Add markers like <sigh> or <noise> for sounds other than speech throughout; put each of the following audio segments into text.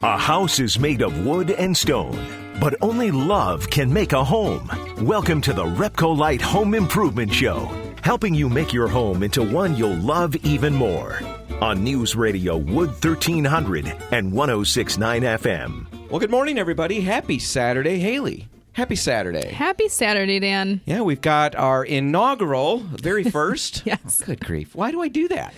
A house is made of wood and stone, but only love can make a home. Welcome to the Repcolite Home Improvement Show, helping you make your home into one you'll love even more. On News Radio Wood 1300 and 1069 FM. Well, good morning, everybody. Happy Saturday, Haley. Happy Saturday. Happy Saturday, Dan. Yeah, we've got our inaugural, very <laughs> first. Yes. Oh, good grief. Why do I do that?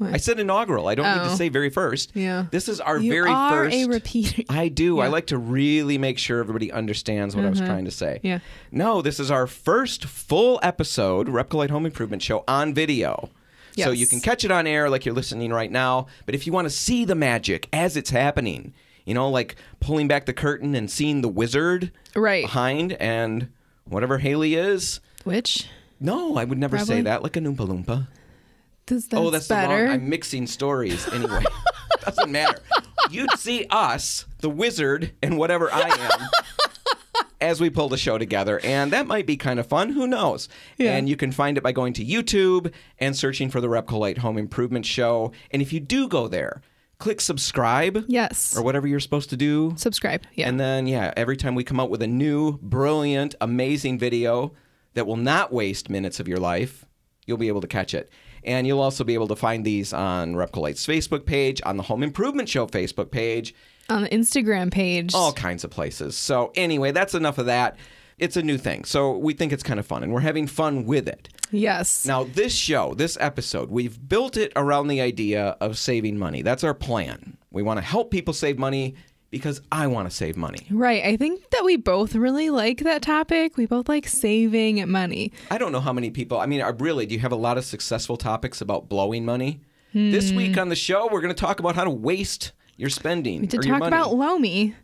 I said inaugural. I don't need to Oh. say very first. Yeah. This is our You very are first. a repeater. I do. I like to really make sure everybody understands what I was mm-hmm. trying to say. Yeah. No, this is our first full episode, Repcolite Home Improvement Show, on video. So you can catch it on air like you're listening right now. But if you want to see the magic as it's happening, you know, like pulling back the curtain and seeing the wizard Right. behind and whatever Haley is. Which No, I would never say that. Like a Oompa Loompa. does that's, oh, that's better. the wrong. I'm mixing stories anyway. <laughs> Doesn't matter. You'd see us, the wizard, and whatever I am. <laughs> As we pull the show together, and that might be kind of fun. Who knows? Yeah. And you can find it by going to YouTube and searching for the Repcolite Home Improvement Show. And if you do go there, click subscribe yes. or whatever you're supposed to do. Subscribe. Yeah. And then, yeah, every time we come out with a new, brilliant, amazing video that will not waste minutes of your life, you'll be able to catch it. And you'll also be able to find these on Repcolite's Facebook page, on the Home Improvement Show Facebook page, On the Instagram page. all kinds of places. So, anyway, that's enough of that. It's a new thing. So, we think it's kind of fun, and we're having fun with it. yes. Now, this show, this episode, we've built it around the idea of saving money. That's our plan. We want to help people save money because I want to save money. Right. I think that we both really like that topic. We both like saving money. I don't know how many people. I mean, really, do you have a lot of successful topics about blowing money? This week hmm. on the show, we're going to talk about how to waste your spending To or your talk about Lomi.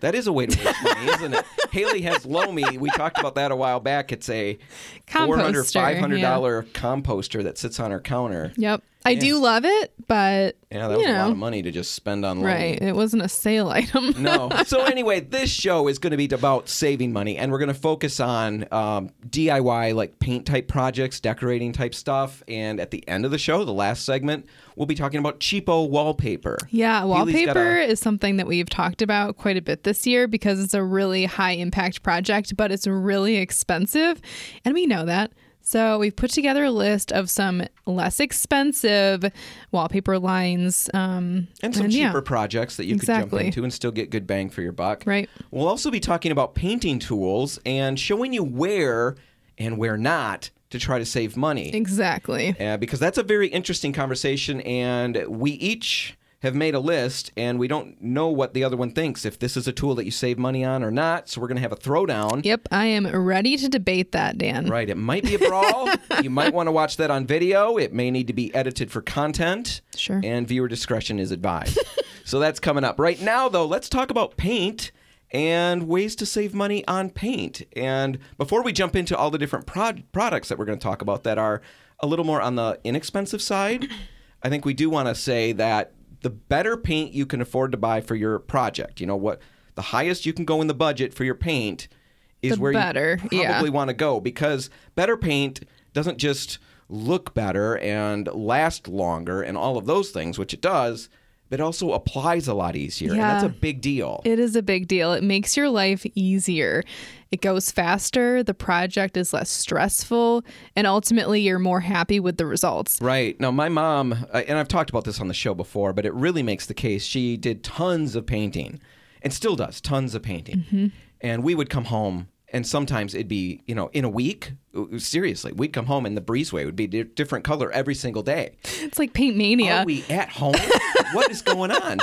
That is a way to waste money, isn't it? <laughs> Haley has Lomi. We talked about that a while back. It's a four hundred, Composter, five hundred dollar composter that sits on her counter. Yep. I do love it, but Yeah, that was you a lot of money to just spend on Lomi. right. It wasn't a sale item. <laughs> No. So anyway, this show is going to be about saving money, and we're going to focus on um, DIY, like paint type projects, decorating type stuff. And at the end of the show, the last segment, we'll be talking about cheapo wallpaper. Yeah, wallpaper a- is something that we've talked about quite a bit this year because it's a really high impact project, but it's really expensive. And we know that. So we've put together a list of some less expensive wallpaper lines. Um, and some yeah. cheaper projects that you could jump into and still get good bang for your buck. Right. We'll also be talking about painting tools and showing you where and where not to try to save money. Exactly. uh, because that's a very interesting conversation, and we each have made a list, and we don't know what the other one thinks if this is a tool that you save money on or not. So we're going to have a throwdown. Yep, I am ready to debate that, Dan. Right, it might be a brawl. <laughs> you might want to watch that on video. It may need to be edited for content. Sure. And viewer discretion is advised. so that's coming up. Right now, though, let's talk about paint and ways to save money on paint. And before we jump into all the different prod- products that we're going to talk about that are a little more on the inexpensive side, I think we do want to say that the better paint you can afford to buy for your project, you know what, the highest you can go in the budget for your paint is The where better, you yeah. probably want to go because better paint doesn't just look better and last longer and all of those things, which it does, but it also applies a lot easier. And that's a big deal. It is a big deal. It makes your life easier. It goes faster, the project is less stressful, and ultimately you're more happy with the results. Right. Now, my mom, uh, and I've talked about this on the show before, but it really makes the case. She did tons of painting and still does tons of painting. Mm-hmm. And we would come home, and sometimes it'd be, you know, in a week, uh, seriously, we'd come home and the breezeway would be di- different color every single day. It's like paint mania. Are we at home? <laughs> what is going on?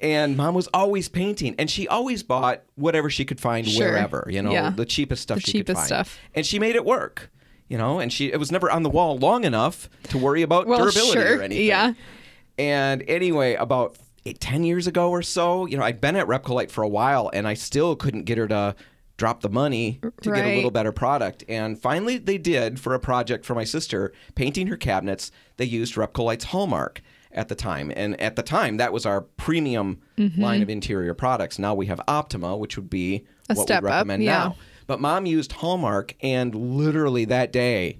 And mom was always painting, and she always bought whatever she could find Sure. wherever, you know, Yeah. the cheapest stuff The she could cheapest find. stuff. And she made it work, you know, and she it was never on the wall long enough to worry about Well, durability sure, or anything. yeah. And anyway, about eight, 10 years ago or so, you know, I'd been at Repcolite for a while, and I still couldn't get her to drop the money to get a little better product. And finally, they did for a project for my sister, painting her cabinets. They used Repcolite's Hallmark at the time. And at the time, that was our premium Mm-hmm. line of interior products. Now we have Optima, which would be A what we up, recommend yeah. now. But mom used Hallmark, and literally that day,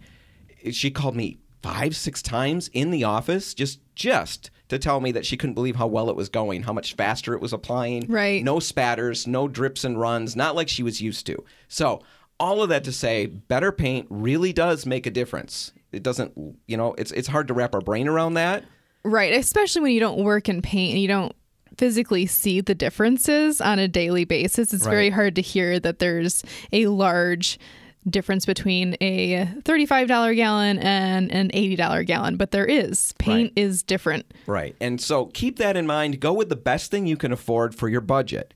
she called me five, six times in the office, just just to tell me that she couldn't believe how well it was going, how much faster it was applying. Right. No spatters, no drips and runs, not like she was used to. So, all of that to say, better paint really does make a difference. It doesn't, you know, it's it's hard to wrap our brain around that. Right, especially when you don't work in paint and you don't physically see the differences on a daily basis. It's very hard to hear that there's a large difference between a $35 gallon and an $80 gallon, but there is. Paint is different. Right. And so keep that in mind. Go with the best thing you can afford for your budget.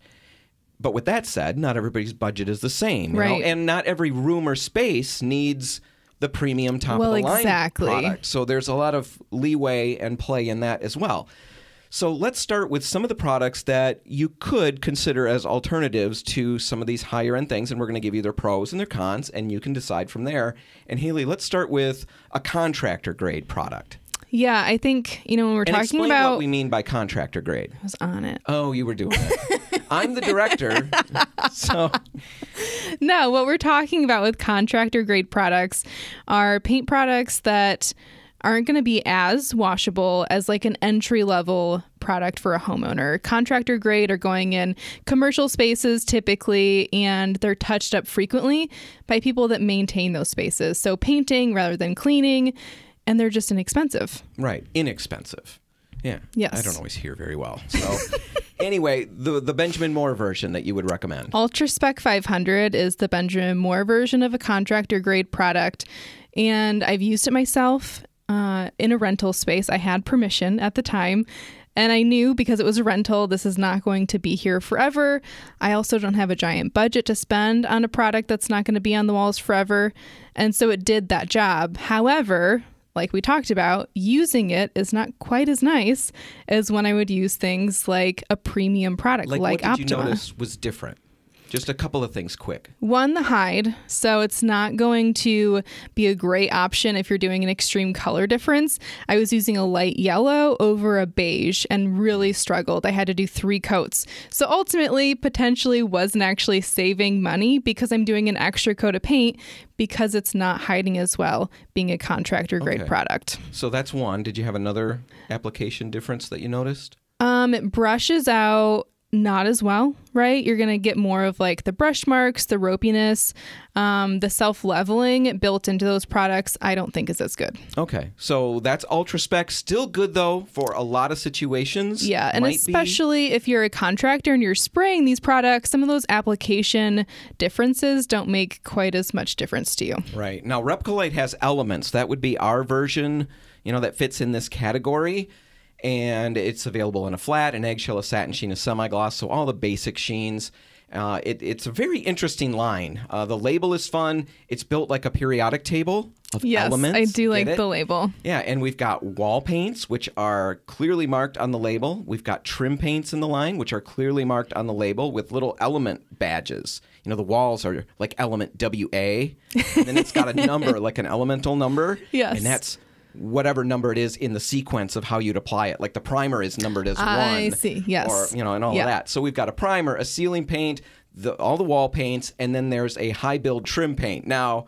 But with that said, not everybody's budget is the same. You know? Right. And not every room or space needs the premium top Well, of the line exactly. product. So there's a lot of leeway and play in that as well. So let's start with some of the products that you could consider as alternatives to some of these higher end things. And we're going to give you their pros and their cons, and you can decide from there. And Haley, let's start with a contractor grade product. Yeah, I think, you know, when we're And talking about what we mean by contractor grade. I was on it. Oh, you were doing it. <laughs> I'm the director. <laughs> so, No, what we're talking about with contractor grade products are paint products that aren't going to be as washable as like an entry level product for a homeowner. Contractor grade are going in commercial spaces typically and they're touched up frequently by people that maintain those spaces. So painting rather than cleaning and they're just inexpensive. right, inexpensive. Yeah. Yes. I don't always hear very well. So, <laughs> anyway, the the Benjamin Moore version that you would recommend. Ultra Spec 500 is the Benjamin Moore version of a contractor grade product, and I've used it myself uh, in a rental space. I had permission at the time. And I knew because it was a rental, this is not going to be here forever. I also don't have a giant budget to spend on a product that's not going to be on the walls forever. And so it did that job. However, like we talked about, using it is not quite as nice as when I would use things like a premium product Like, like, what did you Optima. notice was different? Just a couple of things quick. One, the hide. So it's not going to be a great option if you're doing an extreme color difference. I was using a light yellow over a beige and really struggled. I had to do three coats. So ultimately, potentially wasn't actually saving money because I'm doing an extra coat of paint because it's not hiding as well, being a contractor grade Okay. product. So that's one. Did you have another application difference that you noticed? Um, it brushes out not as well, right? You're gonna get more of like the brush marks, the ropiness, um, the self leveling built into those products. I don't think is as good. Okay. So that's ultra spec. Still good though for a lot of situations. Yeah, and Might be- especially if you're a contractor and you're spraying these products, some of those application differences don't make quite as much difference to you. Right. Now, Repcolite has elements. That would be our version, you know, that fits in this category. And it's available in a flat, an eggshell, a satin sheen, a semi gloss. So, all the basic sheens. Uh, it, it's a very interesting line. Uh, the label is fun. It's built like a periodic table of Yes, elements. I do like the label. Yeah, and we've got wall paints, which are clearly marked on the label. We've got trim paints in the line, which are clearly marked on the label with little element badges. You know, the walls are like element WA, and then it's got a <laughs> number, like an elemental number. Yes. And that's whatever number it is in the sequence of how you'd apply it. Like the primer is numbered as I one. see, yes. Or, you know, and all Yeah. of that. So we've got a primer, a ceiling paint, the, all the wall paints, and then there's a high build trim paint. Now,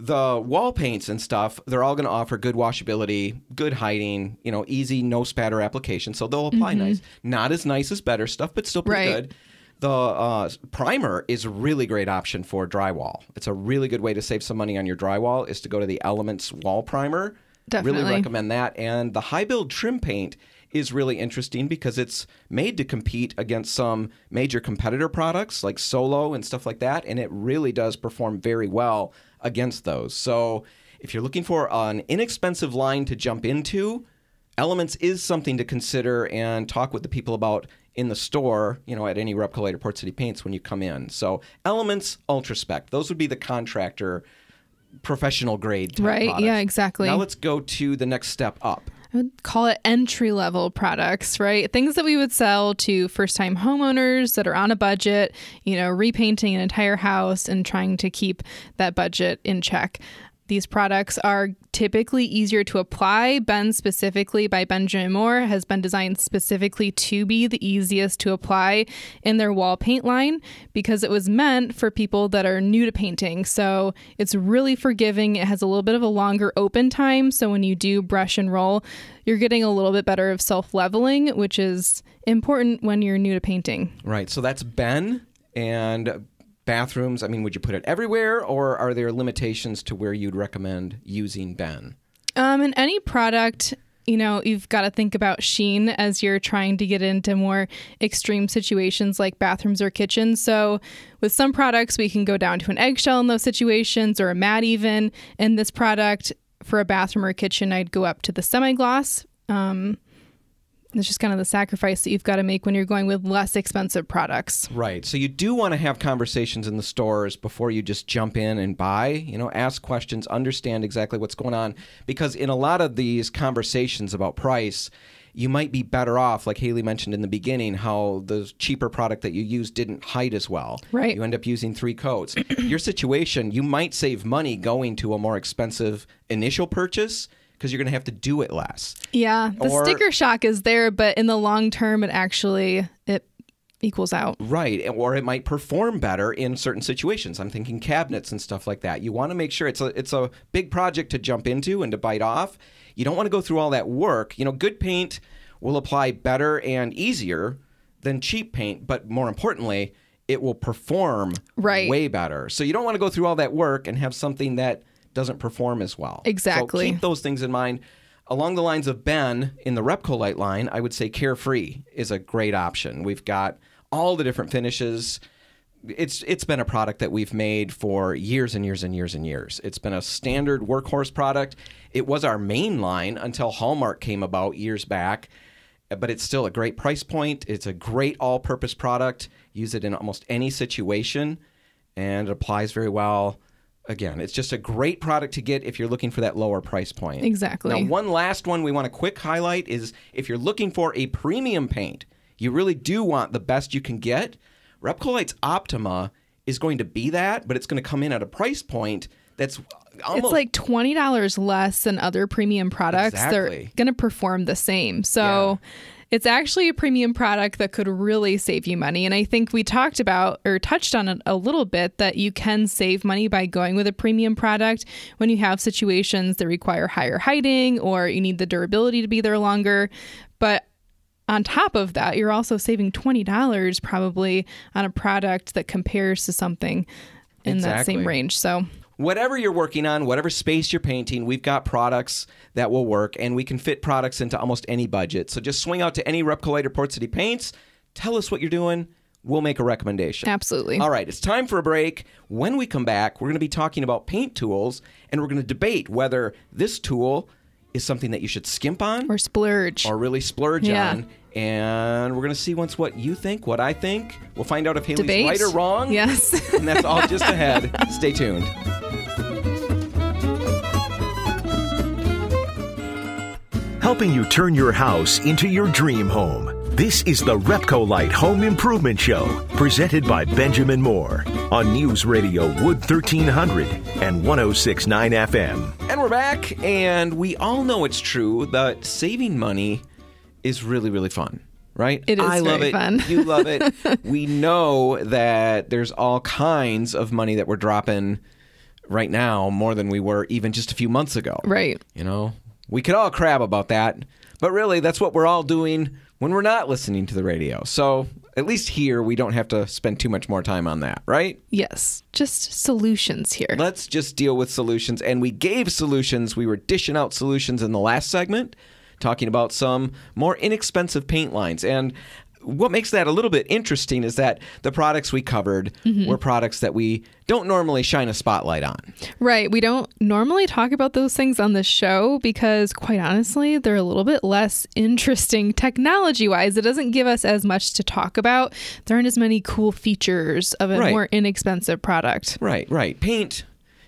the wall paints and stuff, they're all going to offer good washability, good hiding, you know, easy, no spatter application. So they'll apply nice. Not as nice as better stuff, but still pretty Mm-hmm. Right. good. The uh, primer is a really great option for drywall. It's a really good way to save some money on your drywall is to go to the Elements wall primer. Really recommend that. And the high build trim paint is really interesting because it's made to compete against some major competitor products like Solo and stuff like that. And it really does perform very well against those. So if you're looking for an inexpensive line to jump into, Elements is something to consider and talk with the people about in the store, you know, at any Repcolite or Port City Paints when you come in. So Elements, Ultra Spec, those would be the contractor professional grade Right, products. yeah, exactly. Now let's go to the next step up. I would call it entry level products, right? Things that we would sell to first time homeowners that are on a budget, you know, repainting an entire house and trying to keep that budget in check. These products are typically easier to apply. Ben, specifically by Benjamin Moore, has been designed specifically to be the easiest to apply in their wall paint line because it was meant for people that are new to painting. So it's really forgiving. It has a little bit of a longer open time. So when you do brush and roll, you're getting a little bit better of self leveling, which is important when you're new to painting. Right. So that's Ben and bathrooms. I mean, would you put it everywhere, or are there limitations to where you'd recommend using Ben? Um, in any product, you know, you've got to think about sheen as you're trying to get into more extreme situations like bathrooms or kitchens. So, with some products, we can go down to an eggshell in those situations or a matte even. In this product, for a bathroom or kitchen, I'd go up to the semi gloss. Um, it's just kind of the sacrifice that you've got to make when you're going with less expensive products. Right. So you do want to have conversations in the stores before you just jump in and buy. You know, ask questions, understand exactly what's going on. Because in a lot of these conversations about price, you might be better off, like Haley mentioned in the beginning, how the cheaper product that you use didn't hide as well. Right. You end up using three coats. <clears throat> Your situation, you might save money going to a more expensive initial purchase because you're going to have to do it less. Yeah, the Or- sticker shock is there, but in the long term, it actually it equals out. Right, or it might perform better in certain situations. I'm thinking cabinets and stuff like that. You want to make sure it's a it's a big project to jump into and to bite off. You don't want to go through all that work. You know, good paint will apply better and easier than cheap paint, but more importantly, it will perform Right. way better. So you don't want to go through all that work and have something that doesn't perform as well. Exactly. So keep those things in mind. Along the lines of Ben in the Repcolite line, I would say Carefree is a great option. We've got all the different finishes. It's it's been a product that we've made for years and years and years and years. It's been a standard workhorse product. It was our main line until Hallmark came about years back, but it's still a great price point. It's a great all-purpose product. Use it in almost any situation, and it applies very well. Again, it's just a great product to get if you're looking for that lower price point. Exactly. Now, one last one we want to quick highlight is if you're looking for a premium paint, you really do want the best you can get. Repcolite's Optima is going to be that, but it's going to come in at a price point that's almost it's like twenty dollars less than other premium products. They're going to perform the same. So. It's actually a premium product that could really save you money. And I think we talked about or touched on it a little bit that you can save money by going with a premium product when you have situations that require higher hiding or you need the durability to be there longer. But on top of that, you're also saving $20 probably on a product that compares to something in that same range. So whatever you're working on, whatever space you're painting, we've got products that will work, and we can fit products into almost any budget. So just swing out to any Repcolite or Port City Paints, tell us what you're doing. We'll make a recommendation. Absolutely. All right, it's time for a break. When we come back, we're going to be talking about paint tools, and we're going to debate whether this tool is something that you should skimp on or splurge. or really splurge Yeah. on. And we're going to see once what you think, what I think. We'll find out if Haley's Debate. right or wrong. Yes. <laughs> And that's all just ahead. <laughs> Stay tuned. Helping you turn your house into your dream home. This is the Repcolite Home Improvement Show, presented by Benjamin Moore on News Radio Wood 1300 and 1069 FM. And we're back, and we all know it's true that saving money is really, really fun, right? It is I love very it. fun. you love it. <laughs> we know that there's all kinds of money that we're dropping right now, more than we were even just a few months ago. right. You know, we could all crab about that, but really, that's what we're all doing when we're not listening to the radio. So at least here, we don't have to spend too much more time on that, right? Yes. Just solutions here. Let's just deal with solutions. And we gave solutions. We were dishing out solutions in the last segment, talking about some more inexpensive paint lines. And what makes that a little bit interesting is that the products we covered mm-hmm. were products that we don't normally shine a spotlight on. Right. We don't normally talk about those things on the show because, quite honestly, they're a little bit less interesting technology wise. It doesn't give us as much to talk about. There aren't as many cool features of a Right. more inexpensive product. Right, right. Paint,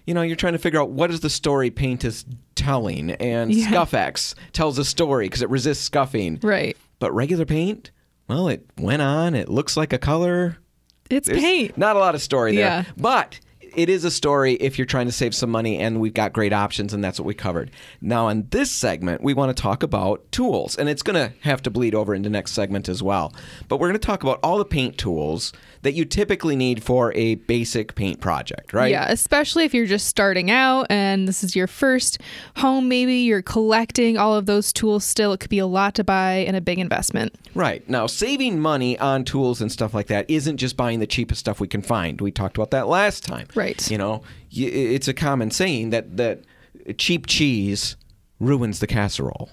you know, you're trying to figure out what is the story paint is telling. And Yeah. ScuffX tells a story because it resists scuffing. Right. But regular paint, well, it went on. It looks like a color. It's There's paint. Not a lot of story there. Yeah. But it is a story if you're trying to save some money, and we've got great options, and that's what we covered. Now, in this segment, we want to talk about tools, and it's going to have to bleed over into next segment as well. But we're going to talk about all the paint tools that you typically need for a basic paint project, right? Yeah, especially if you're just starting out and this is your first home, maybe you're collecting all of those tools still. It could be a lot to buy and a big investment. Right. Now, saving money on tools and stuff like that isn't just buying the cheapest stuff we can find. We talked about that last time. Right. You know, it's a common saying that, that cheap cheese ruins the casserole.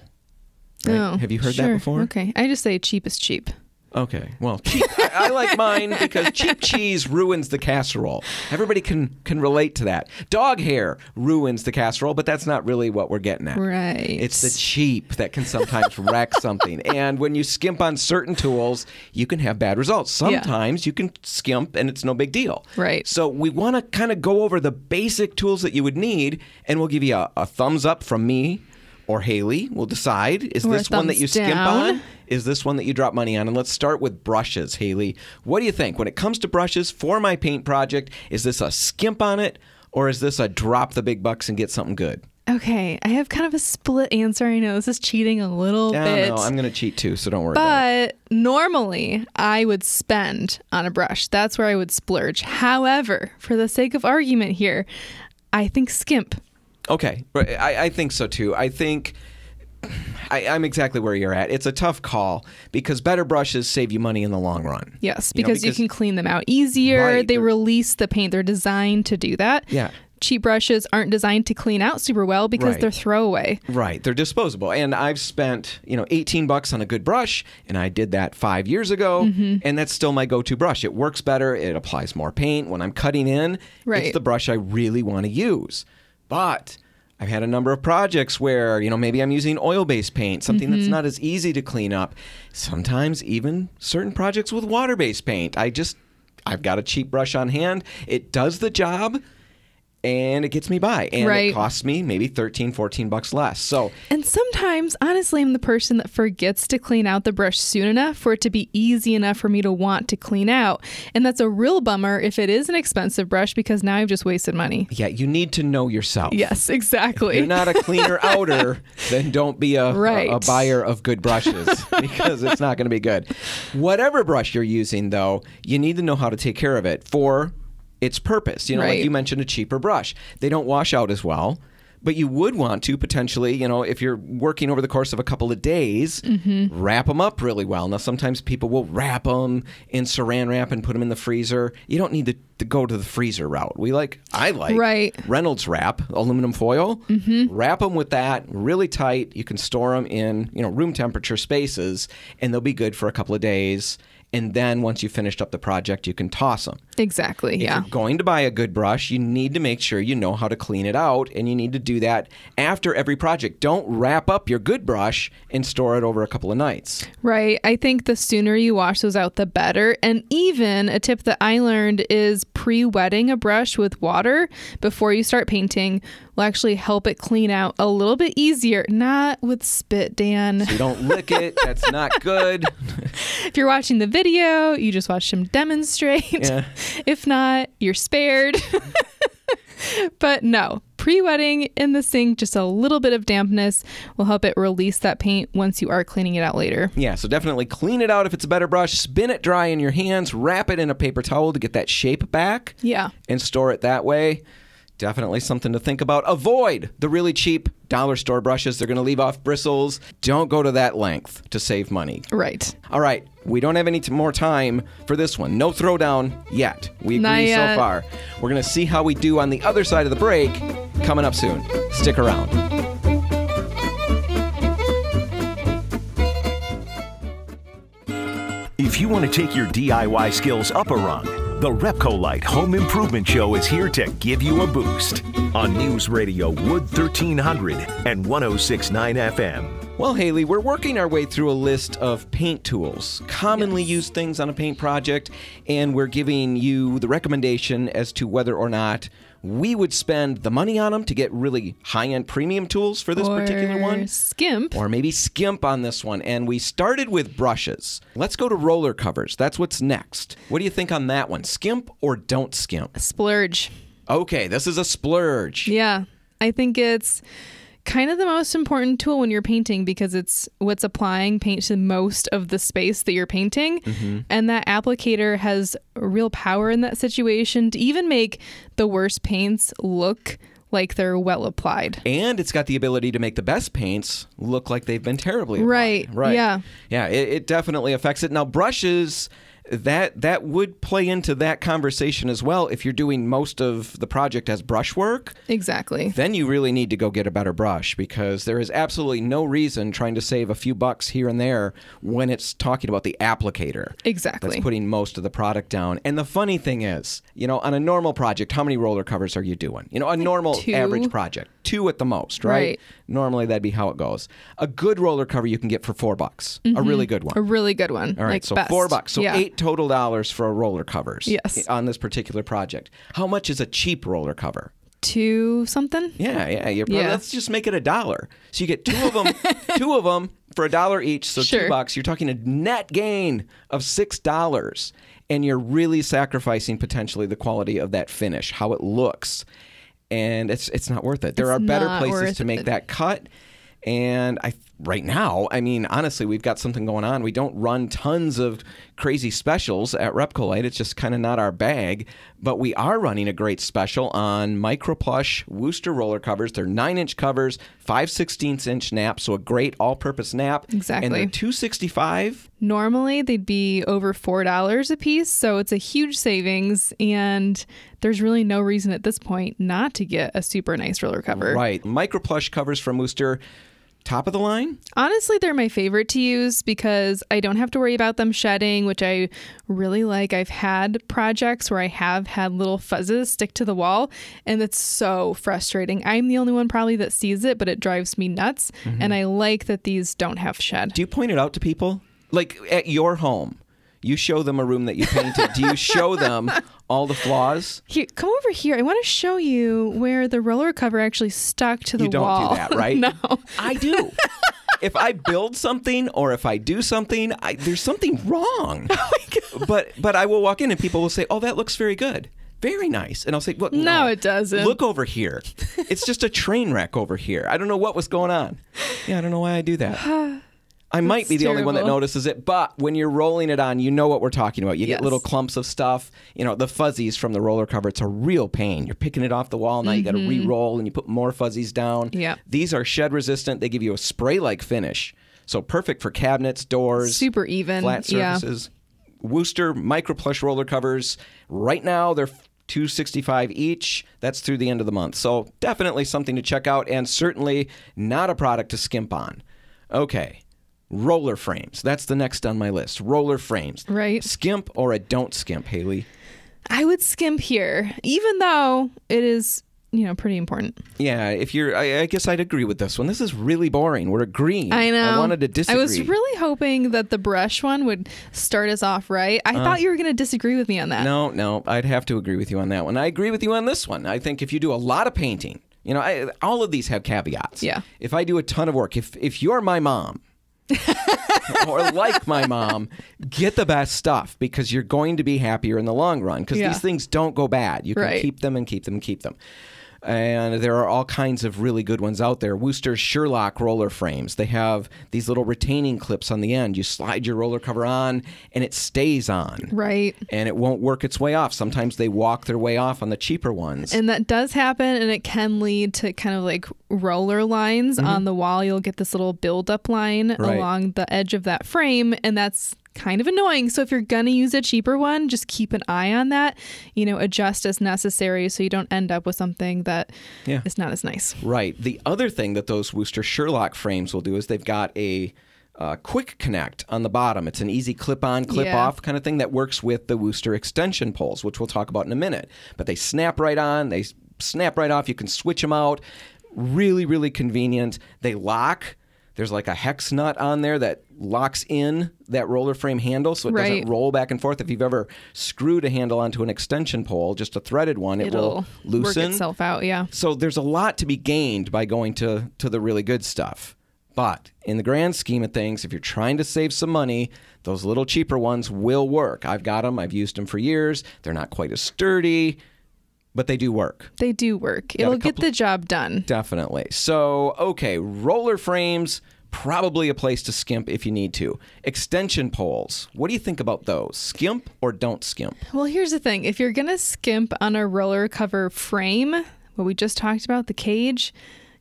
Right? Oh, Have you heard sure. that before? Okay. I just say cheap is cheap. Okay. Well, cheap, I, I like mine because cheap cheese ruins the casserole. Everybody can can relate to that. Dog hair ruins the casserole, but that's not really what we're getting at. Right. It's the cheap that can sometimes <laughs> wreck something. And when you skimp on certain tools, you can have bad results. Yeah. Sometimes you can skimp and it's no big deal. Right. So we want to kind of go over the basic tools that you would need, and we'll give you a, a thumbs up from me or Haley. We'll decide is Or this one that you skimp down. on? Is this one that you drop money on? And let's start with brushes, Haley. What do you think? When it comes to brushes for my paint project, is this a skimp on it or is this a drop the big bucks and get something good? Okay. I have kind of a split answer. I know this is cheating a little I bit. know. I'm going to cheat too, so don't worry about it. But normally I would spend on a brush. That's where I would splurge. However, for the sake of argument here, I think skimp. Okay, I, I think so too. I think I, I'm exactly where you're at. It's a tough call because better brushes save you money in the long run. Yes, You know, because you, can clean them out easier. Right, they release the paint. They're designed to do that. Yeah. Cheap brushes aren't designed to clean out super well because Right. they're throwaway. Right, they're disposable, and I've spent you know 18 bucks on a good brush, and I did that five years ago, Mm-hmm. and that's still my go-to brush. It works better, it applies more paint when I'm cutting in. Right. It's the brush I really want to use, but. I've had a number of projects where, you know, maybe I'm using oil based paint, something Mm-hmm. that's not as easy to clean up. Sometimes even certain projects with water based paint. I just, I've got a cheap brush on hand. It does the job and it gets me by. And Right. it costs me maybe 13, 14 bucks less. So And sometimes, honestly, I'm the person that forgets to clean out the brush soon enough for it to be easy enough for me to want to clean out. And that's a real bummer if it is an expensive brush because now I've just wasted money. Yeah, you need to know yourself. Yes, exactly. If you're not a cleaner <laughs> outer, then don't be a, a- a, buyer of good brushes <laughs> because it's not going to be good. Whatever brush you're using, though, you need to know how to take care of it for its purpose. You know, like you mentioned, a cheaper brush. They don't wash out as well. But you would want to potentially, you know, if you're working over the course of a couple of days, Mm-hmm. wrap them up really well. Now, sometimes people will wrap them in saran wrap and put them in the freezer. You don't need to, to go to the freezer route. We like, I like Right. Reynolds wrap, aluminum foil. Mm-hmm. Wrap them with that really tight. You can store them in you know room temperature spaces, and they'll be good for a couple of days. And then once you've finished up the project, you can toss them. Exactly. If Yeah. you're going to buy a good brush, you need to make sure you know how to clean it out, and you need to do that after every project. Don't wrap up your good brush and store it over a couple of nights. Right. I think the sooner you wash those out, the better. And even a tip that I learned is pre wetting a brush with water before you start painting will actually help it clean out a little bit easier. Not with spit, Dan. You don't lick it. That's not good. <laughs> If you're watching the video, you just watched him demonstrate. Yeah. If not, you're spared. <laughs> but no, pre wetting in the sink, just a little bit of dampness will help it release that paint once you are cleaning it out later. Yeah, so definitely clean it out if it's a better brush. Spin it dry in your hands. Wrap it in a paper towel to get that shape back. Yeah. And store it that way. Definitely something to think about. Avoid the really cheap dollar store brushes. They're going to leave off bristles. Don't go to that length to save money. Right. All right, we don't have any t- more time for this one. No throwdown yet. We agree Not so far. We're going to see how we do on the other side of the break coming up soon. Stick around. If you want to take your DIY skills up a rung, the Repcolite Home Improvement Show is here to give you a boost on News Radio Wood 1300 and 1069 FM. Well, Haley, we're working our way through a list of paint tools, commonly used things on a paint project, and we're giving you the recommendation as to whether or not we would spend the money on them to get really high end premium tools for this particular Or one. Skimp. Or maybe skimp on this one. And we started with brushes. Let's go to roller covers. That's what's next. What do you think on that one? Skimp or don't skimp? Splurge. Okay, this is a splurge. Yeah. I think it's kind of the most important tool when you're painting because it's what's applying paint to most of the space that you're painting. Mm-hmm. And that applicator has real power in that situation to even make the worst paints look like they're well applied. And it's got the ability to make the best paints look like they've been terribly applied. Right, Right. yeah. Yeah. It, it definitely affects it. Now, brushes. That that would play into that conversation as well. If you're doing most of the project as brushwork, Exactly. then you really need to go get a better brush because there is absolutely no reason trying to save a few bucks here and there when it's talking about the applicator. Exactly. That's putting most of the product down. And the funny thing is, you know, on a normal project, how many roller covers are you doing? You know, a normal average project, two at the most, right? Right. Normally that'd be how it goes. A good roller cover you can get for four bucks, a mm-hmm. really good one. a really good one. All right, like so best. four bucks. So yeah. eight total dollars for a roller covers. Yes. On this particular project. How much is a cheap roller cover? Two something. Yeah, yeah. You're probably, Yeah. Let's just make it a dollar. So you get two of them, <laughs> two of them for a dollar each. So two bucks. You're talking a net gain of six dollars, and you're really sacrificing potentially the quality of that finish, how it looks, and it's it's not worth it. There It's are better places to make it. that cut. And I right now, I mean, honestly, we've got something going on. We don't run tons of crazy specials at Repcolite. It's just kind of not our bag. But we are running a great special on micro plush Wooster roller covers. They're nine inch covers, five sixteenths inch nap, so a great all purpose nap. Exactly. And they're two sixty five. Normally they'd be over four dollars a piece, so it's a huge savings, and there's really no reason at this point not to get a super nice roller cover. Right. Micro plush covers from Wooster. Top of the line? Honestly, they're my favorite to use because I don't have to worry about them shedding, which I really like. I've had projects where I have had little fuzzes stick to the wall, and it's so frustrating. I'm the only one probably that sees it, but it drives me nuts. Mm-hmm. And I like that these don't have shed. Do you point it out to people? Like at your home, you show them a room that you painted. Do you show them all the flaws? Here, come over here. I want to show you where the roller cover actually stuck to the wall. You don't do that, <laughs> right? no. I do. if I build something or if I do something, I, there's something wrong. <laughs> Oh But but I will walk in and people will say, "Oh, that looks very good." Very nice. And I'll say, "Look, No, it doesn't." Look over here. <laughs> It's just a train wreck over here. I don't know what was going on. Yeah, I don't know why I do that. <sighs> <sighs> <sighs> I might That's be the only one that notices it, but when you're rolling it on, you know what we're talking about. You get little clumps of stuff. You know, the fuzzies from the roller cover, it's a real pain. You're picking it off the wall, now you got to re roll and you put more fuzzies down. Mm-hmm. These are shed resistant. They give you a spray like finish. So perfect for cabinets, doors, Super even. flat Yeah. surfaces. Wooster micro plush roller covers. Right now they're 265 each. That's through the end of the month. So definitely something to check out and certainly not a product to skimp on. Okay. Roller frames. That's the next on my list. Roller frames. Right. Skimp or a don't skimp, Haley. I would skimp here, even though it is, you know, pretty important. Yeah, if you're, I, I guess I'd agree with this one. This is really boring. We're agreeing. I know. I wanted to disagree. I was really hoping that the brush one would start us off right. Uh. I thought you were going to disagree with me on that. No, no, I'd have to agree with you on that one. I agree with you on this one. I think if you do a lot of painting, you know, I, all of these have caveats. Yeah. If I do a ton of work, if if you're my mom, or like my mom, get the best stuff because you're going to be happier in the long run because Yeah. these things don't go bad. You can Right. keep them and keep them and keep them. And there are all kinds of really good ones out there. Wooster Sherlock roller frames. They have these little retaining clips on the end. You slide your roller cover on and it stays on Right. and it won't work its way off. Sometimes they walk their way off on the cheaper ones. And that does happen, and it can lead to kind of like roller lines on the wall. You'll get this little buildup line Mm-hmm. Right. along the edge of that frame, and that's kind of annoying. So if you're gonna use a cheaper one, just keep an eye on that. You know, adjust as necessary so you don't end up with something that is Yeah. is not as nice. right. The other thing that those Wooster Sherlock frames will do is they've got a uh, quick connect on the bottom. It's an easy clip on, clip Yeah. off kind of thing that works with the Wooster extension poles, which we'll talk about in a minute. But they snap right on, they snap right off. You can switch them out. Really, really convenient. They lock. There's like a hex nut on there that locks in that roller frame handle so it Right. doesn't roll back and forth. If you've ever screwed a handle onto an extension pole, just a threaded one, it It'll will loosen. itself out. Yeah. So there's a lot to be gained by going to to the really good stuff. But in the grand scheme of things, if you're trying to save some money, those little cheaper ones will work. I've got them. I've used them for years. They're not quite as sturdy. but they do work. They do work. It'll get the job done. Definitely. So, okay, roller frames, probably a place to skimp if you need to. Extension poles, what do you think about those? Skimp or don't skimp? Well, here's the thing if you're going to skimp on a roller cover frame, what we just talked about, the cage,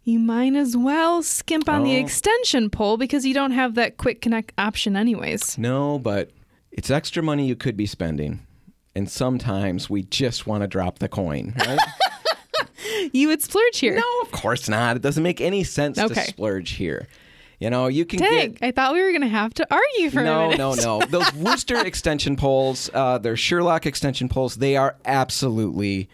you might as well skimp on the Oh. extension pole because you don't have that quick connect option, anyways. No, but it's extra money you could be spending. And sometimes we just want to drop the coin, right? <laughs> <laughs> You would splurge here. no, of course not. It doesn't make any sense Okay. to splurge here. You know, you can Dang, get I thought we were going to have to argue for a no, minute. no, no. <laughs> Those Wooster extension poles, uh, they're Sherlock extension poles. They are absolutely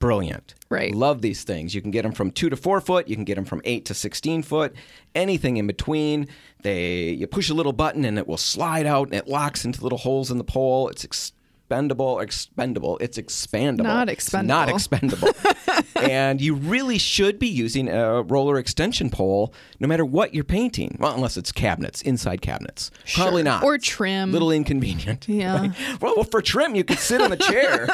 brilliant. Right. Love these things. You can get them from two to four foot. You can get them from eight to sixteen foot. Anything in between. They you push a little button and it will slide out and it locks into little holes in the pole. It's expendable, expendable. It's expandable. Not It's not expendable. expendable. <laughs> and you really should be using a roller extension pole no matter what you're painting. Well, unless it's cabinets, inside cabinets. Probably not. Or trim. Little inconvenient. <laughs> Yeah. right? Well, well, for trim, you could sit on the chair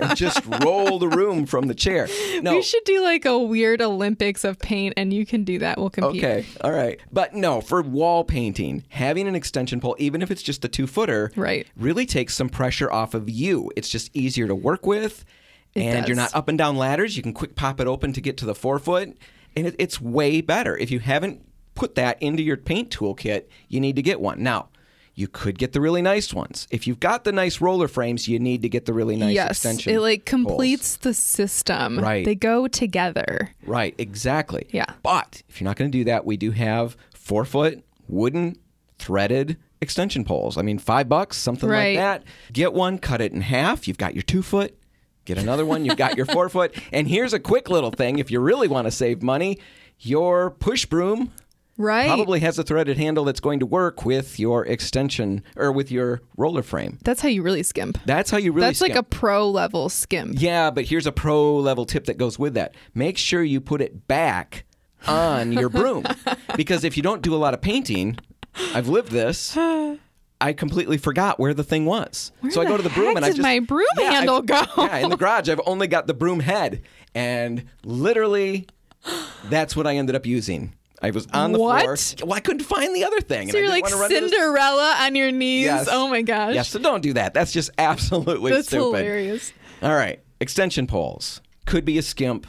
and <laughs> just roll the room from the chair. No. We should do like a weird Olympics of paint, and you can do that. We'll compete. Okay, all right. But no, for wall painting, having an extension pole, even if it's just a two footer, Right. really takes some pressure off of you. It's just easier to work with. It and you're not up and down ladders. You can quick pop it open to get to the forefoot. And it, it's way better. If you haven't put that into your paint toolkit, you need to get one. Now, you could get the really nice ones. If you've got the nice roller frames, you need to get the really nice yes, extension. it like completes the system. Right. They go together. Right, exactly. Yeah. But if you're not going to do that, we do have four foot wooden threaded extension poles. I mean, five bucks, something Right. like that. Get one, cut it in half. You've got your two foot. Get another one. You've got your four foot. <laughs> And here's a quick little thing if you really want to save money your push broom Right. probably has a threaded handle that's going to work with your extension or with your roller frame. That's how you really skimp. That's how you really That's like a pro level skimp. Yeah, but here's a pro level tip that goes with that. Make sure you put it back on your broom. <laughs> because if you don't do a lot of painting, I've lived this. I completely forgot where the thing was. so I go to the broom and I just my broom Yeah, handle go? Yeah, in the garage I've only got the broom head and literally that's what I ended up using. I was on the What? floor. Well, I couldn't find the other thing. So and you're I like didn't want to run into the- Cinderella on your knees. Yes. Oh my gosh. Yeah, so don't do that. That's just absolutely That's stupid. hilarious. All right, extension poles could be a skimp.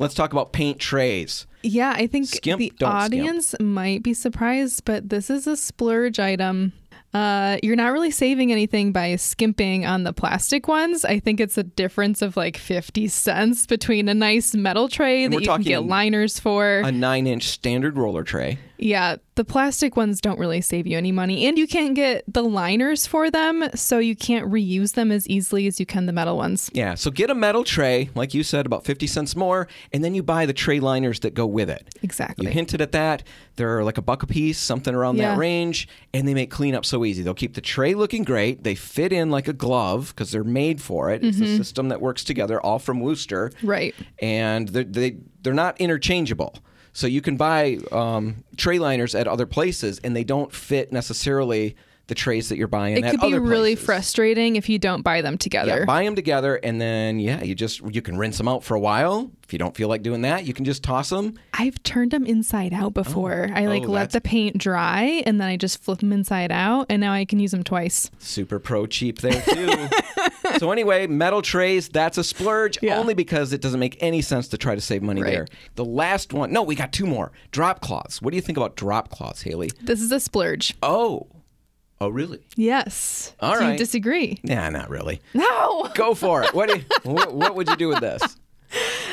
Let's talk about paint trays. Yeah, I think Skimp, the don't skimp. audience might be surprised, but this is a splurge item. Uh, you're not really saving anything by skimping on the plastic ones. I think it's a difference of like 50 cents between a nice metal tray that you can get liners for. A nine-inch standard roller tray. Yeah, the plastic ones don't really save you any money. And you can't get the liners for them, so you can't reuse them as easily as you can the metal ones. Yeah, so get a metal tray, like you said, about 50 cents more, and then you buy the tray liners that go with it. Exactly. You hinted at that. They're like a buck a piece, something around Yeah. that range, and they make cleanup so easy. They'll keep the tray looking great. They fit in like a glove because they're made for it. It's a mm-hmm. system that works together, all from Wooster. Right. And they're, they, they're not interchangeable. So you can buy um, tray liners at other places, and they don't fit necessarily the trays that you're buying It could be really places. frustrating if you don't buy them together. Yeah, buy them together, and then yeah, you just you can rinse them out for a while. If you don't feel like doing that, you can just toss them. I've turned them inside out before. Oh, I oh, like Oh, let the paint dry and then I just flip them inside out and now I can use them twice. Super pro cheap there too. <laughs> so anyway, metal trays, that's a splurge Yeah. only because it doesn't make any sense to try to save money Right. there. The last one, no, we got two more. Drop cloths. What do you think about drop cloths, Haley? This is a splurge. Oh. Oh really? Yes. All do you disagree? Nah, not really. No. Go for it. What do you, <laughs> what, what would you do with this?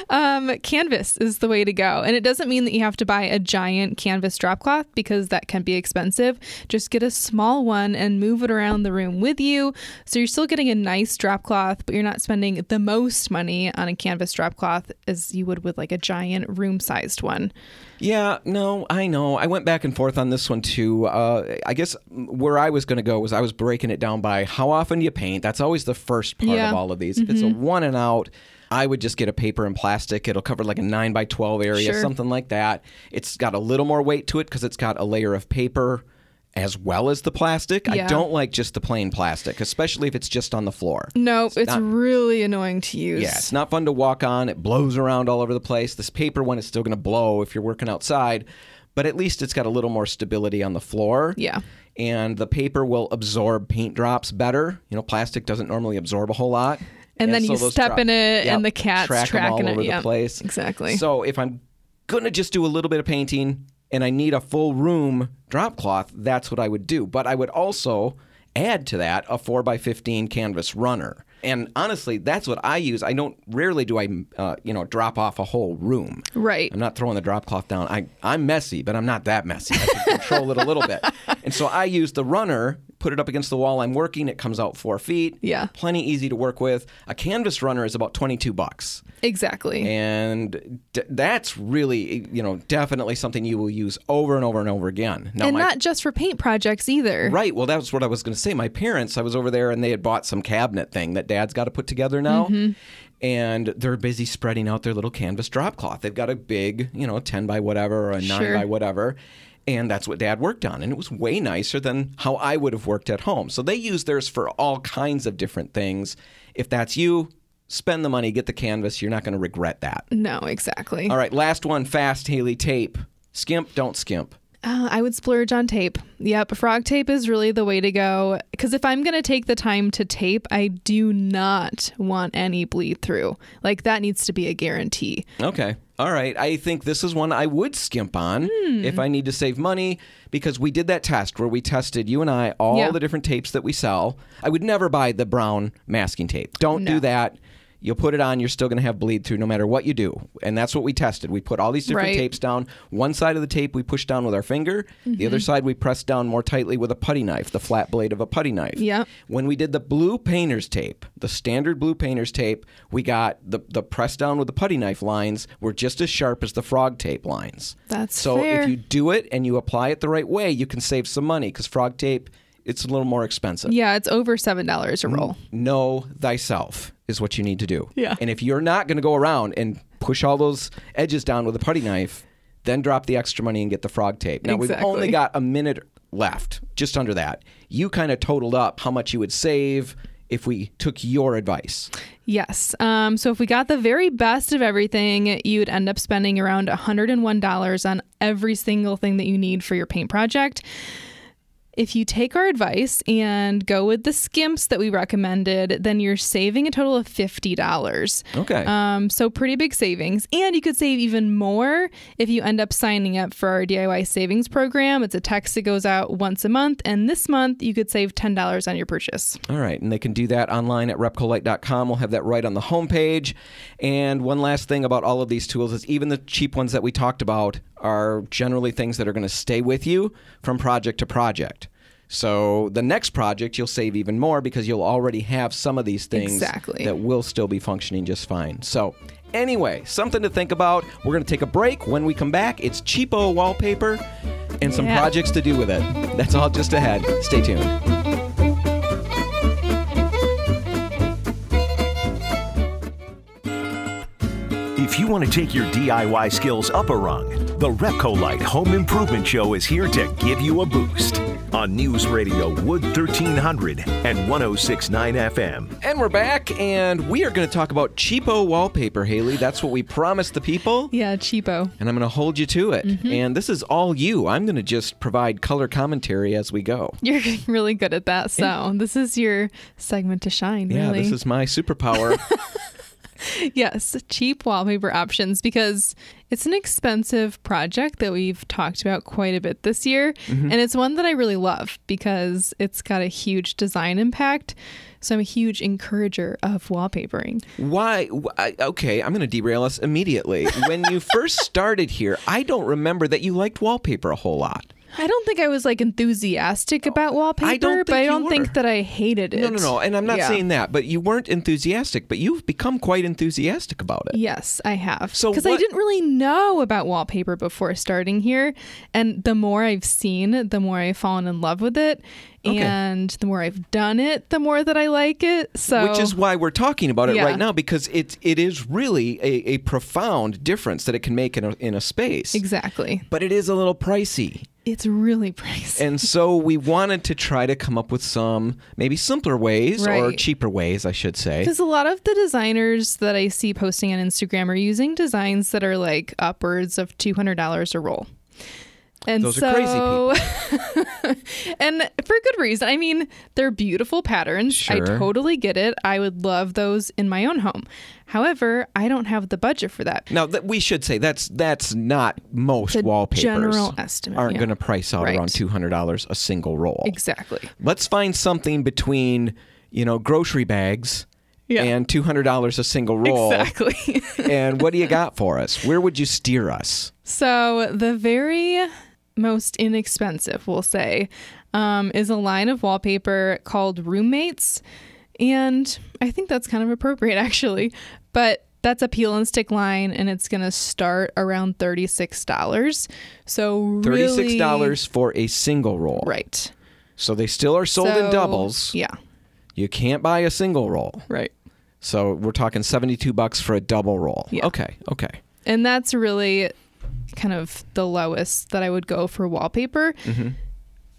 Um, canvas is the way to go. And it doesn't mean that you have to buy a giant canvas drop cloth because that can be expensive. Just get a small one and move it around the room with you. So you're still getting a nice drop cloth, but you're not spending the most money on a canvas drop cloth as you would with like a giant room sized one. Yeah, no, I know. I went back and forth on this one too. Uh, I guess where I was going to go was I was breaking it down by how often you paint. That's always the first part Yeah. of all of these. If it's a one and out, I would just get a paper and plastic. It'll cover like a nine by twelve area, Sure. something like that. It's got a little more weight to it because it's got a layer of paper as well as the plastic. I don't like just the plain plastic, especially if it's just on the floor. No, it's, not- really annoying to use. Yeah, it's not fun to walk on. It blows around all over the place. This paper one is still going to blow if you're working outside, but at least it's got a little more stability on the floor. Yeah. And the paper will absorb paint drops better. You know, plastic doesn't normally absorb a whole lot. And then you step in it, Yep, and the cat's track 'em all tracking it. over the Yep, place. exactly. So if I'm going to just do a little bit of painting and I need a full room drop cloth, that's what I would do. But I would also add to that a 4x15 canvas runner. And honestly, that's what I use. I don't rarely do I, uh, you know, drop off a whole room. Right. I'm not throwing the drop cloth down. I, I'm messy, but I'm not that messy. I can control it a little bit. <laughs> And so I use the runner, put it up against the wall I'm working. It comes out four feet. Yeah. Plenty easy to work with. A canvas runner is about 22 bucks. Exactly. And d- that's really, you know, definitely something you will use over and over and over again. Now, and my- not just for paint projects either. Right. Well, that's what I was going to say. My parents, I was over there and they had bought some cabinet thing that dad's got to put together now. Mm-hmm. And they're busy spreading out their little canvas drop cloth. They've got a big, you know, 10 by whatever or a 9 Sure. by whatever. And that's what dad worked on. And it was way nicer than how I would have worked at home. So they use theirs for all kinds of different things. If that's you, spend the money, get the canvas. You're not going to regret that. No, exactly. All right, last one fast, Haley tape. Skimp, don't skimp. Uh, I would splurge on tape. Yep, frog tape is really the way to go. Because if I'm going to take the time to tape, I do not want any bleed through. Like, that needs to be a guarantee. Okay. All right. I think this is one I would skimp on Hmm. if I need to save money because we did that test where we tested you and I all Yeah. the different tapes that we sell. I would never buy the brown masking tape. Don't No. do that. You'll put it on, you're still going to have bleed through no matter what you do. And that's what we tested. We put all these different Right. tapes down. One side of the tape we push down with our finger, the Mm-hmm. other side we press down more tightly with a putty knife, the flat blade of a putty knife. Yep. When we did the blue painter's tape, the standard blue painter's tape, we got the the press down with the putty knife lines were just as sharp as the frog tape lines. That's so fair. if you do it and you apply it the right way, you can save some money because frog tape it's a little more expensive. Yeah, it's over $7 a roll. Know thyself is what you need to do. Yeah. And if you're not going to go around and push all those edges down with a putty knife, then drop the extra money and get the frog tape. Now we've only got a minute left, just under that. You kind of totaled up how much you would save if we took your advice. Yes. Um, so if we got the very best of everything, you'd end up spending around $101 on every single thing that you need for your paint project. If you take our advice and go with the skimps that we recommended, then you're saving a total of $50. Okay. Um, so pretty big savings. And you could save even more if you end up signing up for our DIY savings program. It's a text that goes out once a month. And this month, you could save $10 on your purchase. All right, and they can do that online at repcolite.com. We'll have that right on the homepage. And one last thing about all of these tools is even the cheap ones that we talked about are generally things that are going to stay with you from project to project. So the next project you'll save even more because you'll already have some of these things Exactly. that will still be functioning just fine. So anyway, something to think about. We're going to take a break. When we come back, it's cheapo wallpaper and some Yeah. projects to do with it. That's all just ahead. Stay tuned. If you want to take your DIY skills up a rung, the Repcolite Home Improvement Show is here to give you a boost on News Radio Wood 1300 and 1069 FM. And we're back, and we are going to talk about cheapo wallpaper, Haley. That's what we promised the people, Yeah, cheapo. and I'm going to hold you to it. Mm-hmm. And this is all you. I'm going to just provide color commentary as we go. <laughs> You're really good at that. So this is your segment to shine, Yeah, really. this is my superpower. <laughs> <laughs> yes, cheap wallpaper options because it's an expensive project that we've talked about quite a bit this year. Mm-hmm. And it's one that I really love because it's got a huge design impact. So I'm a huge encourager of wallpapering. Why? wh- Okay, I'm going to derail us immediately. When you <laughs> first started here, I don't remember that you liked wallpaper a whole lot. I don't think I was like enthusiastic oh, about wallpaper, don't but I don't were. think that I hated it. No, no, no. And I'm not Yeah. saying that, but you weren't enthusiastic, but you've become quite enthusiastic about it. Yes, I have. So because I didn't really know about wallpaper before starting here, and the more I've seen, the more I've fallen in love with it, Okay. and the more I've done it, the more that I like it. So, Which is why we're talking about it Yeah. right now because it it is really a, a profound difference that it can make in a, in a space. exactly. But it is a little pricey. It's really <laughs> pricey. And so we wanted to try to come up with some maybe simpler ways or cheaper ways, I should say. Because a lot of the designers that I see posting on Instagram are using designs that are like upwards of two hundred dollars a roll. And Those so, are crazy <laughs> and for good reason. I mean, they're beautiful patterns. I totally get it. I would love those in my own home. However, I don't have the budget for that. Now that we should say that's that's not most The wallpapers. general estimate, aren't yeah. going to price out Right. around two hundred dollars a single roll. Exactly. Let's find something between you know grocery bags Yeah. and two hundred dollars a single roll. Exactly. and what do you got for us? Where would you steer us? <laughs> So the very most inexpensive, we'll say, um, is a line of wallpaper called Roommates, and I think that's kind of appropriate <laughs> actually. But that's a peel and stick line, and it's gonna start around thirty six dollars. So Thirty really, six dollars for a single roll. right? So they still are sold in doubles. Yeah, You can't buy a single roll. right. So we're talking seventy two bucks for a double roll. Yeah. Okay. Okay. And that's really kind of the lowest that I would go for wallpaper.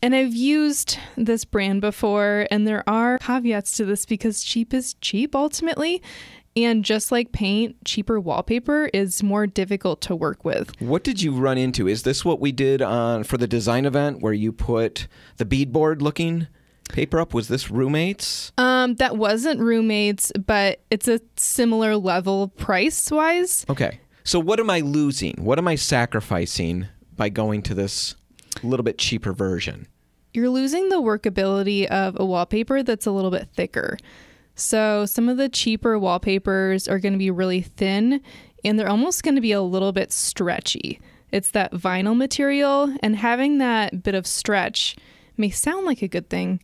And I've used this brand before, and there are caveats to this because cheap is cheap ultimately. And just like paint, cheaper wallpaper is more difficult to work with. What did you run into? Is this what we did on for the design event where you put the beadboard looking paper up? Was this roommates? Um, that wasn't roommates, but it's a similar level price wise. Okay. So what am I losing? What am I sacrificing by going to this little bit cheaper version? you're losing the workability of a wallpaper that's a little bit thicker. So some of the cheaper wallpapers are going to be really thin and they're almost going to be a little bit stretchy. It's that vinyl material and having that bit of stretch may sound like a good thing,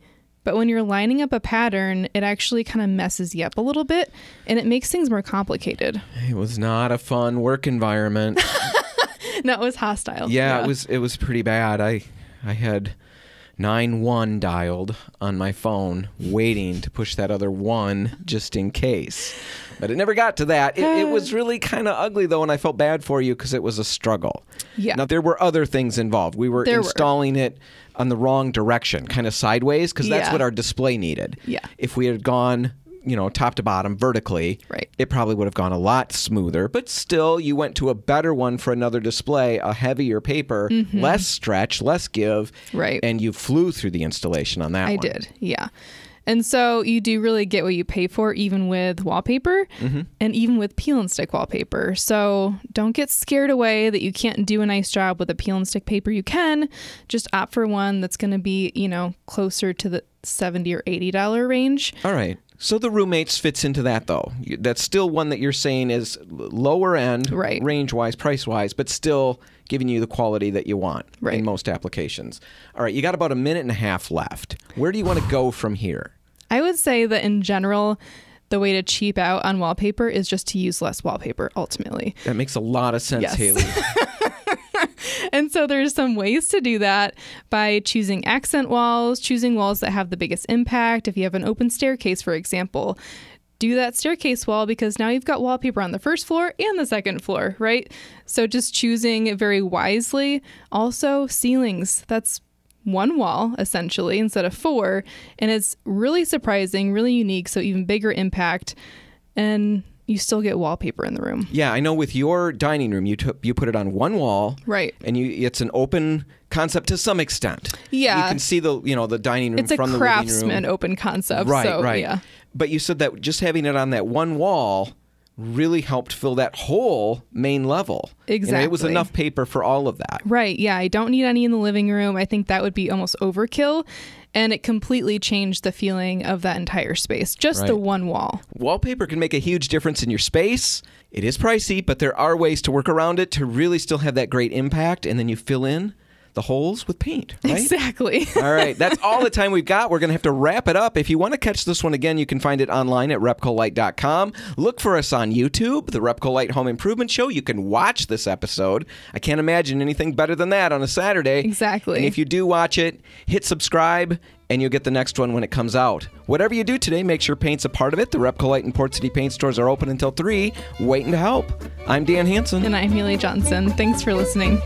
but when you're lining up a pattern, it actually kind of messes you up a little bit and it makes things more complicated. It was not a fun work environment. <laughs> <laughs> That was hostile. yeah, it was it was pretty bad. I I had nine one dialed on my phone, waiting to push that other one just in case. But it never got to that. It, it was uh. really kind of ugly though, and I felt bad for you because it was a struggle. Yeah. Now there were other things involved. We were There were. installing it on the wrong direction, kind of sideways, because that's Yeah. what our display needed. Yeah. If we had gone, you know, top to bottom vertically, Right. it probably would have gone a lot smoother. But still, you went to a better one for another display, a heavier paper, less stretch, less give. Mm-hmm. Right. And you flew through the installation on that I one. did, yeah. And so you do really get what you pay for, even with wallpaper Mm-hmm. and even with peel and stick wallpaper. So don't get scared away that you can't do a nice job with a peel and stick paper. You can just opt for one that's going to be, you know, closer to the 70 or $80 range. All right. So the roommates fits into that though. That's still one that you're saying is lower end, Right. range wise, price wise, but still giving you the quality that you want Right. in most applications. All right, you got about a minute and a half left. Where do you want to go from here? I would say that in general, the way to cheap out on wallpaper is just to use less wallpaper ultimately. That makes a lot of sense, Yes. Haley. <laughs> And so there's some ways to do that by choosing accent walls, choosing walls that have the biggest impact. If you have an open staircase, for example, do that staircase wall because now you've got wallpaper on the first floor and the second floor, right? So just choosing very wisely. Also, ceilings. That's one wall essentially instead of four. And it's really surprising, really unique. So even bigger impact. And you still get wallpaper in the room. Yeah, I know. With your dining room, you took you put it on one wall, Right. And you it's an open concept to some extent. Yeah. you can see the you know the dining room It's a from the living craftsman room. open concept. Right, so, right. Yeah. But you said that just having it on that one wall really helped fill that whole main level. You know, it was enough paper for all of that. Right. Yeah. I don't need any in the living room. I think that would be almost overkill. And it completely changed the feeling of that entire space. Just the one wall. Wallpaper can make a huge difference in your space. It is pricey, but there are ways to work around it to really still have that great impact. And then you fill in the holes with paint, right? Exactly. <laughs> All right, that's all the time we've got. We're going to have to wrap it up. If you want to catch this one again, you can find it online at repcolite.com. Look for us on YouTube, the Repcolite Home Improvement Show. You can watch this episode. I can't imagine anything better than that on a Saturday. Exactly. And if you do watch it, hit subscribe and you'll get the next one when it comes out. Whatever you do today, make sure paint's a part of it. The Repcolite and Port City paint stores are open until 3, waiting to help. I'm Dan Hanson. and I'm Haley Johnson. Thanks for listening.